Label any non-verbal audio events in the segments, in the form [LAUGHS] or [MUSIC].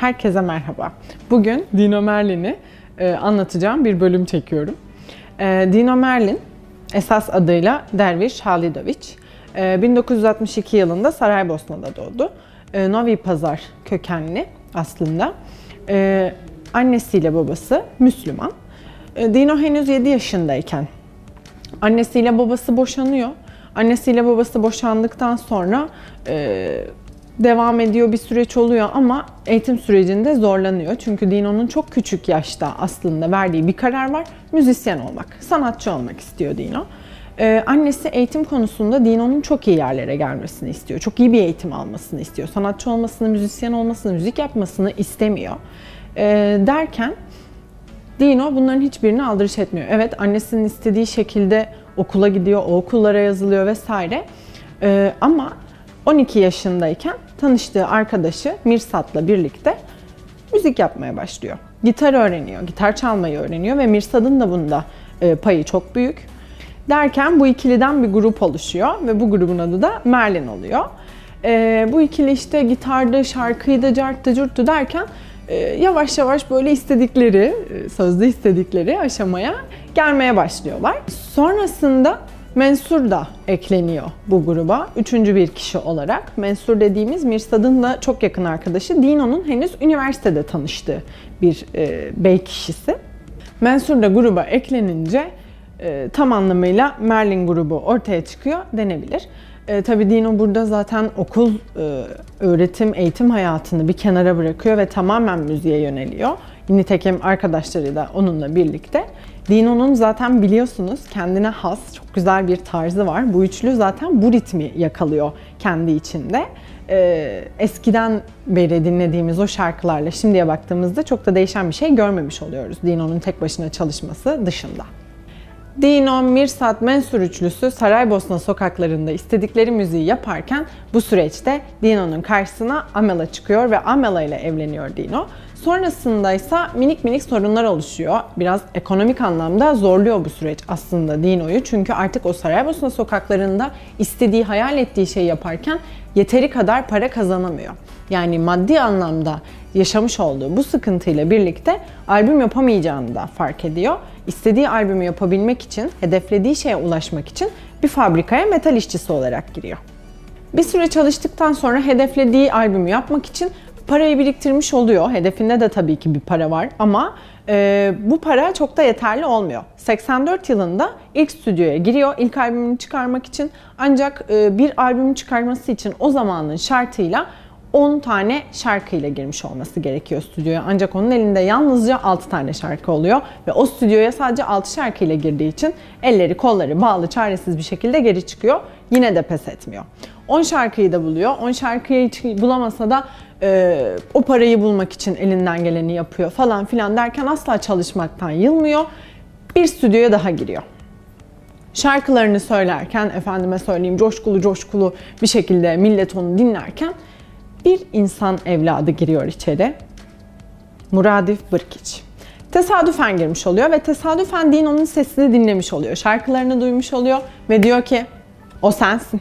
herkese merhaba. Bugün Dino Merlin'i e, anlatacağım bir bölüm çekiyorum. E, Dino Merlin, esas adıyla Derviş Halidoviç, e, 1962 yılında Saraybosna'da doğdu. E, Novi Pazar kökenli aslında. E, annesiyle babası Müslüman. E, Dino henüz 7 yaşındayken annesiyle babası boşanıyor. Annesiyle babası boşandıktan sonra e, devam ediyor bir süreç oluyor ama eğitim sürecinde zorlanıyor. Çünkü Dino'nun çok küçük yaşta aslında verdiği bir karar var. Müzisyen olmak, sanatçı olmak istiyor Dino. Ee, annesi eğitim konusunda Dino'nun çok iyi yerlere gelmesini istiyor. Çok iyi bir eğitim almasını istiyor. Sanatçı olmasını, müzisyen olmasını, müzik yapmasını istemiyor. Ee, derken Dino bunların hiçbirini aldırış etmiyor. Evet annesinin istediği şekilde okula gidiyor, o okullara yazılıyor vesaire. Ee, ama 12 yaşındayken tanıştığı arkadaşı Mirsat'la birlikte müzik yapmaya başlıyor. Gitar öğreniyor, gitar çalmayı öğreniyor ve Mirsat'ın da bunda e, payı çok büyük. Derken bu ikiliden bir grup oluşuyor ve bu grubun adı da Merlin oluyor. E, bu ikili işte gitardı, şarkıydı, carttı, curttu derken e, yavaş yavaş böyle istedikleri, sözde istedikleri aşamaya gelmeye başlıyorlar. Sonrasında Mensur da ekleniyor bu gruba. Üçüncü bir kişi olarak. Mensur dediğimiz Mirsad'ın da çok yakın arkadaşı. Dino'nun henüz üniversitede tanıştığı bir e, bey kişisi. Mensur da gruba eklenince e, tam anlamıyla Merlin grubu ortaya çıkıyor denebilir. E, tabii Dino burada zaten okul, e, öğretim, eğitim hayatını bir kenara bırakıyor ve tamamen müziğe yöneliyor. Nitekim arkadaşları da onunla birlikte. Dino'nun zaten biliyorsunuz kendine has çok güzel bir tarzı var. Bu üçlü zaten bu ritmi yakalıyor kendi içinde. Ee, eskiden beri dinlediğimiz o şarkılarla şimdiye baktığımızda çok da değişen bir şey görmemiş oluyoruz Dino'nun tek başına çalışması dışında. Dino, Mirsat, Mensur üçlüsü Saraybosna sokaklarında istedikleri müziği yaparken bu süreçte Dino'nun karşısına Amela çıkıyor ve Amela ile evleniyor Dino. Sonrasında ise minik minik sorunlar oluşuyor. Biraz ekonomik anlamda zorluyor bu süreç aslında Dino'yu. Çünkü artık o Saraybosna sokaklarında istediği, hayal ettiği şeyi yaparken yeteri kadar para kazanamıyor. Yani maddi anlamda yaşamış olduğu bu sıkıntıyla birlikte albüm yapamayacağını da fark ediyor. İstediği albümü yapabilmek için, hedeflediği şeye ulaşmak için bir fabrikaya metal işçisi olarak giriyor. Bir süre çalıştıktan sonra hedeflediği albümü yapmak için parayı biriktirmiş oluyor. Hedefinde de tabii ki bir para var ama e, bu para çok da yeterli olmuyor. 84 yılında ilk stüdyoya giriyor ilk albümünü çıkarmak için. Ancak e, bir albüm çıkarması için o zamanın şartıyla 10 tane şarkıyla girmiş olması gerekiyor stüdyoya. Ancak onun elinde yalnızca 6 tane şarkı oluyor ve o stüdyoya sadece 6 şarkıyla girdiği için elleri kolları bağlı çaresiz bir şekilde geri çıkıyor. Yine de pes etmiyor. 10 şarkıyı da buluyor. 10 şarkıyı hiç bulamasa da e, o parayı bulmak için elinden geleni yapıyor falan filan derken asla çalışmaktan yılmıyor. Bir stüdyoya daha giriyor. Şarkılarını söylerken, efendime söyleyeyim coşkulu coşkulu bir şekilde millet onu dinlerken bir insan evladı giriyor içeri. Muradif Bırkiç. Tesadüfen girmiş oluyor ve tesadüfen Dino'nun sesini dinlemiş oluyor. Şarkılarını duymuş oluyor ve diyor ki o sensin.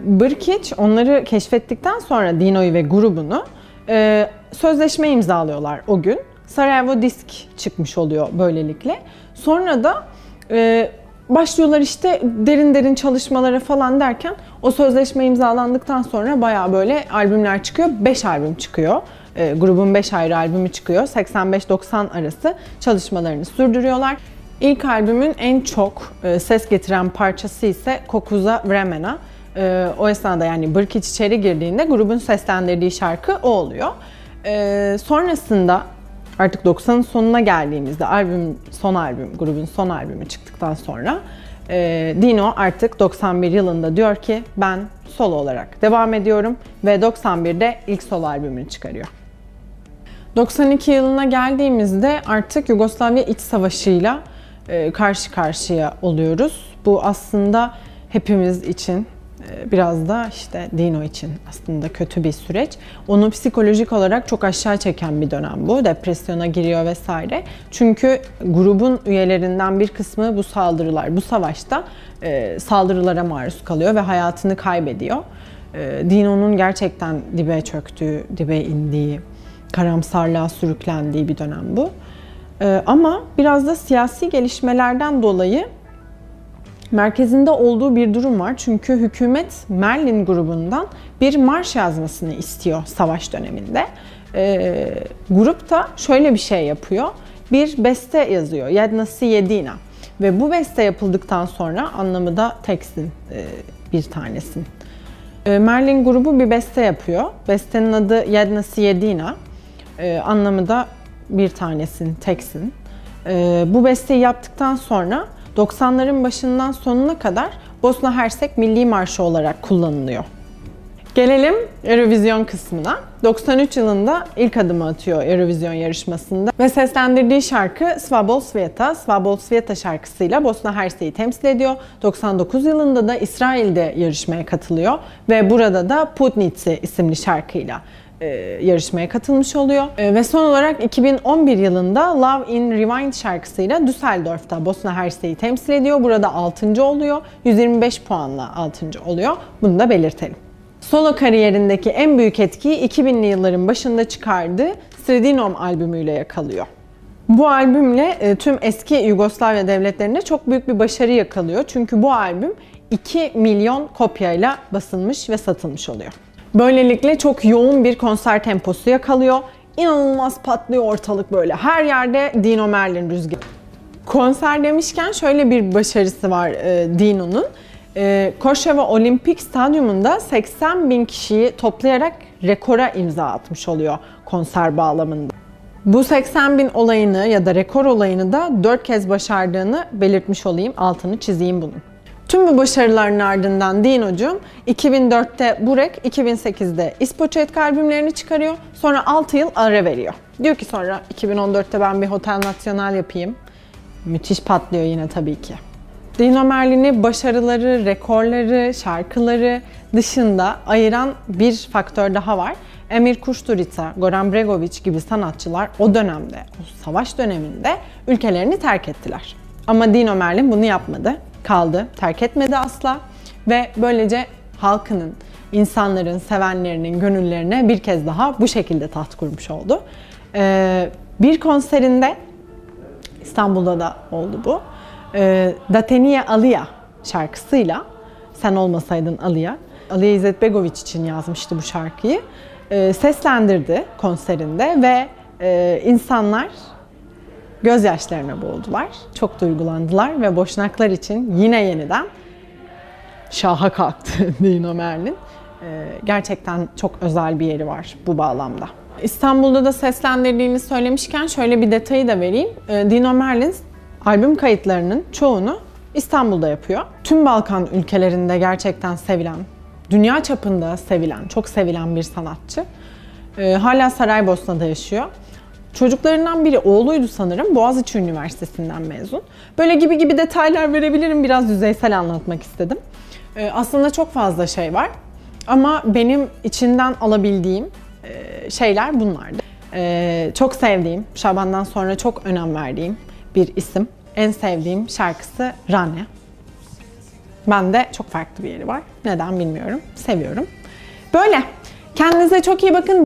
Bırkiç onları keşfettikten sonra Dino'yu ve grubunu e, sözleşme imzalıyorlar o gün. Sarajevo Disk çıkmış oluyor böylelikle. Sonra da e, başlıyorlar işte derin derin çalışmalara falan derken o sözleşme imzalandıktan sonra baya böyle albümler çıkıyor. 5 albüm çıkıyor. E, grubun 5 ayrı albümü çıkıyor. 85-90 arası çalışmalarını sürdürüyorlar. İlk albümün en çok e, ses getiren parçası ise Kokuza Vremena. E, o esnada yani Brkic içeri girdiğinde grubun seslendirdiği şarkı o oluyor. E, sonrasında artık 90'ın sonuna geldiğimizde albüm son albüm grubun son albümü çıktıktan sonra e, Dino artık 91 yılında diyor ki ben solo olarak devam ediyorum ve 91'de ilk solo albümünü çıkarıyor. 92 yılına geldiğimizde artık Yugoslavya iç savaşıyla e, karşı karşıya oluyoruz. Bu aslında hepimiz için biraz da işte Dino için aslında kötü bir süreç. Onu psikolojik olarak çok aşağı çeken bir dönem bu. Depresyona giriyor vesaire. Çünkü grubun üyelerinden bir kısmı bu saldırılar, bu savaşta e, saldırılara maruz kalıyor ve hayatını kaybediyor. E, Dino'nun gerçekten dibe çöktüğü, dibe indiği, karamsarlığa sürüklendiği bir dönem bu. Ee, ama biraz da siyasi gelişmelerden dolayı merkezinde olduğu bir durum var. Çünkü hükümet Merlin grubundan bir marş yazmasını istiyor savaş döneminde. Ee, grup da şöyle bir şey yapıyor. Bir beste yazıyor. Yednası Yedina. Ve bu beste yapıldıktan sonra anlamı da teksin e, bir tanesin. E, Merlin grubu bir beste yapıyor. Bestenin adı Yednası Yedina. E, anlamı da bir tanesin, teksin. E, bu besteyi yaptıktan sonra 90'ların başından sonuna kadar Bosna Hersek Milli Marşı olarak kullanılıyor. Gelelim Eurovision kısmına. 93 yılında ilk adımı atıyor Eurovision yarışmasında ve seslendirdiği şarkı Svabol Sveta, Svabol Sveta şarkısıyla Bosna Hersek'i temsil ediyor. 99 yılında da İsrail'de yarışmaya katılıyor ve burada da Putnici isimli şarkıyla e, yarışmaya katılmış oluyor. E, ve son olarak 2011 yılında Love in Rewind şarkısıyla Düsseldorf'ta Bosna Hersek'i temsil ediyor. Burada 6. oluyor. 125 puanla 6. oluyor. Bunu da belirtelim. Solo kariyerindeki en büyük etkiyi 2000'li yılların başında çıkardığı Sredinom albümüyle yakalıyor. Bu albümle e, tüm eski Yugoslavya devletlerinde çok büyük bir başarı yakalıyor. Çünkü bu albüm 2 milyon kopyayla basılmış ve satılmış oluyor. Böylelikle çok yoğun bir konser temposu yakalıyor. İnanılmaz patlıyor ortalık böyle. Her yerde Dino Merlin rüzgarı. Konser demişken şöyle bir başarısı var e, Dino'nun. E, Koşova Olimpik Stadyumunda 80 bin kişiyi toplayarak rekora imza atmış oluyor konser bağlamında. Bu 80 bin olayını ya da rekor olayını da 4 kez başardığını belirtmiş olayım, altını çizeyim bunun. Tüm bu başarıların ardından Dino'cum 2004'te Burek, 2008'de İspoçetka albümlerini çıkarıyor. Sonra 6 yıl ara veriyor. Diyor ki sonra 2014'te ben bir Hotel National yapayım. Müthiş patlıyor yine tabii ki. Dino Merlin'i başarıları, rekorları, şarkıları dışında ayıran bir faktör daha var. Emir Kusturica, Goran Bregovic gibi sanatçılar o dönemde, o savaş döneminde ülkelerini terk ettiler. Ama Dino Merlin bunu yapmadı, kaldı, terk etmedi asla ve böylece halkının, insanların, sevenlerinin gönüllerine bir kez daha bu şekilde taht kurmuş oldu. Ee, bir konserinde, İstanbul'da da oldu bu, e, Dateniye Aliya şarkısıyla Sen Olmasaydın Aliya, Aliya İzzet Begoviç için yazmıştı bu şarkıyı. E, seslendirdi konserinde ve e, insanlar gözyaşlarına boğuldular. Çok duygulandılar ve Boşnaklar için yine yeniden şaha kalktı [LAUGHS] Dino Merlin. E, gerçekten çok özel bir yeri var bu bağlamda. İstanbul'da da seslendirdiğini söylemişken şöyle bir detayı da vereyim. Dino Merlin albüm kayıtlarının çoğunu İstanbul'da yapıyor. Tüm Balkan ülkelerinde gerçekten sevilen, dünya çapında sevilen, çok sevilen bir sanatçı. Ee, hala Saraybosna'da yaşıyor. Çocuklarından biri oğluydu sanırım. Boğaziçi Üniversitesi'nden mezun. Böyle gibi gibi detaylar verebilirim. Biraz yüzeysel anlatmak istedim. Ee, aslında çok fazla şey var. Ama benim içinden alabildiğim e, şeyler bunlardı. Ee, çok sevdiğim, Şaban'dan sonra çok önem verdiğim bir isim. En sevdiğim şarkısı Rane. Ben de çok farklı bir yeri var. Neden bilmiyorum. Seviyorum. Böyle. Kendinize çok iyi bakın.